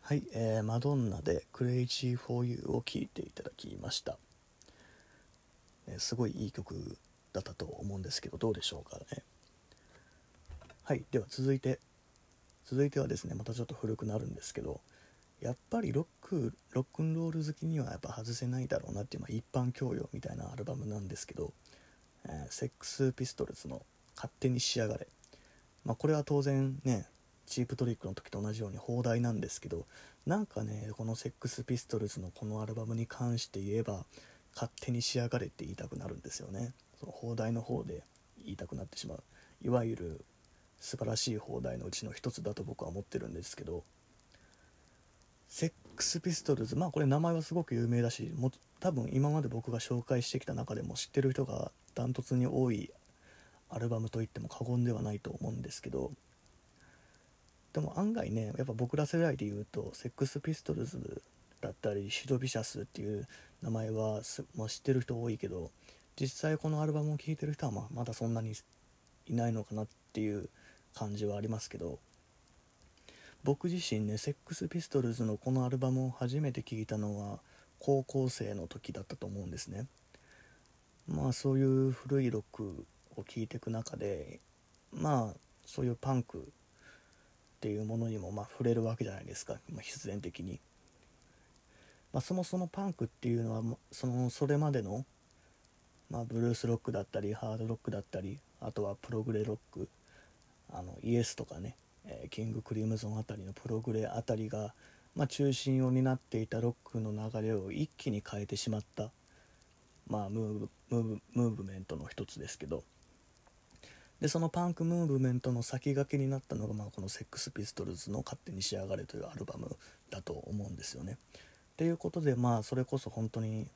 はい、えー、マドンナで「Crazy for You」を聴いていただきました、えー、すごいいい曲だったと思うんですけどどうでしょうかね。はいでは続いて続いてはですねまたちょっと古くなるんですけどやっぱりロックロックンロール好きにはやっぱ外せないだろうなっていう、まあ、一般教養みたいなアルバムなんですけど、えー、セックスピストルズの「勝手に仕上がれ」まあ、これは当然ねチープトリックの時と同じように放題なんですけどなんかねこのセックスピストルズのこのアルバムに関して言えば勝手に仕上がれって言いたくなるんですよね。その放題の方で言いたくなってしまう。いわゆる素晴らしい放題のうちの一つだと僕は思ってるんですけどセックスピストルズまあこれ名前はすごく有名だしも多分今まで僕が紹介してきた中でも知ってる人がダントツに多いアルバムと言っても過言ではないと思うんですけどでも案外ねやっぱ僕ら世代で言うとセックスピストルズだったりシドビシャスっていう名前はもう知ってる人多いけど実際このアルバムを聴いてる人はままだそんなにいないのかなっていう感じはありますけど僕自身ねセックスピストルズのこのアルバムを初めて聴いたのは高校生の時だったと思うんですね。まあそういう古いロックを聴いていく中でまあそういうパンクっていうものにもま触れるわけじゃないですか、まあ、必然的に、まあ、そもそもパンクっていうのはそのそれまでの、まあ、ブルースロックだったりハードロックだったりあとはプログレロック。あのイエスとかねえキング・クリムゾンあたりのプログレあたりが、ま、中心を担っていたロックの流れを一気に変えてしまった、まあ、ムーブムーブムーブメントの一つですけど。でそのパンクムーブメントの先駆けになったのが、まあ、このセックスピストルズの「勝手に仕上がれ」というアルバムだと思うんですよね。ということでまあそれこそ本当に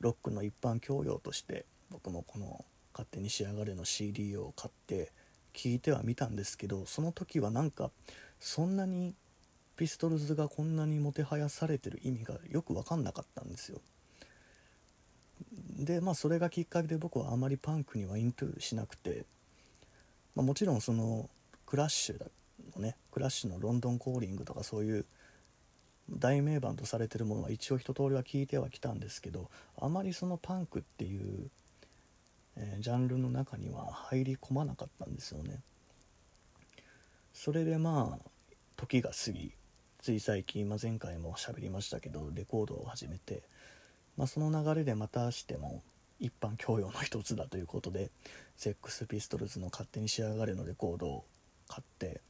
ロックの一般教養として僕もこの「勝手に仕上がれ」の CD を買って聞いてはみたんですけどその時はなんかそんなにピストルズがこんなにもてはやされてる意味がよく分かんなかったんですよでまあそれがきっかけで僕はあまりパンクにはイントゥーしなくて、まあ、もちろんそのクラッシュのねクラッシュのロンドンコーリングとかそういう大名盤とされてるものは一応一通りは聞いてはきたんですけどあまりそのパンクっていうえー、ジャンルの中には入り込まなかったんですよね。それでまあ時が過ぎつい最近、まあ、前回も喋りましたけどレコードを始めて、まあ、その流れでまたしても一般教養の一つだということでセックスピストルズの「勝手に仕上がれ」のレコードを買って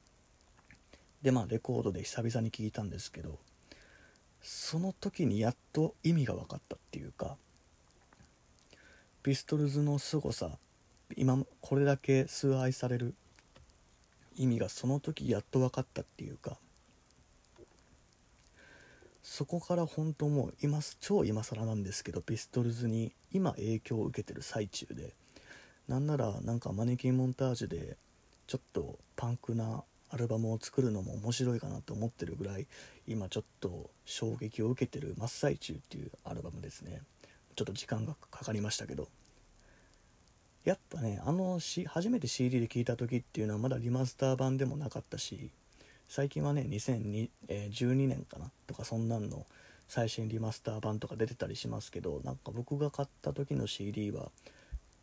でまあレコードで久々に聴いたんですけどその時にやっと意味が分かったっていうかピストルズの凄さ今これだけ崇拝される意味がその時やっと分かったっていうかそこから本当もう今超今更なんですけどピストルズに今影響を受けてる最中でなんならなんかマネキンモンタージュでちょっとパンクなアルバムを作るのも面白いかなと思ってるぐらい今ちょっと衝撃を受けてる真っ最中っていうアルバムですね。ちょっと時間がかかりましたけど。やっぱねあのし初めて CD で聴いた時っていうのはまだリマスター版でもなかったし最近はね2012年かなとかそんなんの最新リマスター版とか出てたりしますけどなんか僕が買った時の CD は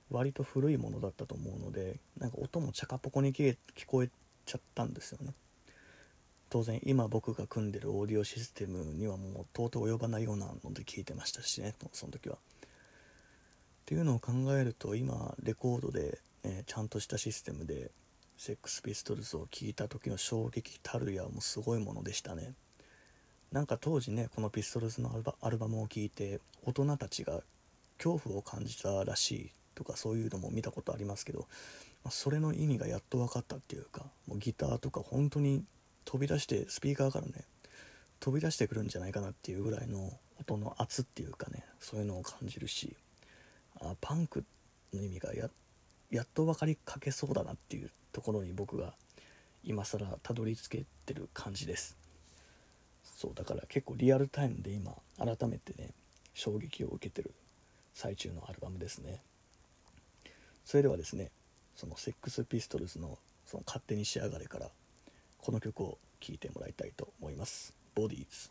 割と古いものだったと思うのでなんか音もチャカポコに聞こえちゃったんですよね。当然今僕が組んでるオーディオシステムにはもう到底及ばないようなので聞いてましたしねその時は。っていうのを考えると今レコードで、えちゃんとしたシステムでセックスピストルズを聴いた時の衝撃たるやもすごいものでしたね。なんか当時ねこのピストルズのアルバムを聴いて大人たちが恐怖を感じたらしいとかそういうのも見たことありますけど、まそれの意味がやっと分かったっていうかもうギターとか本当に飛び出してスピーカーからね飛び出してくるんじゃないかなっていうぐらいの音の圧っていうかねそういうのを感じるしあパンクの意味がややっと分かりかけそうだなっていうところに僕が今更たどり着けてる感じです。そうだから結構リアルタイムで今改めてね衝撃を受けてる最中のアルバムですね。それではですねそのセックスピストルズのその勝手に仕上がれからこの曲を聴いてもらいたいと思います。ボディーズ。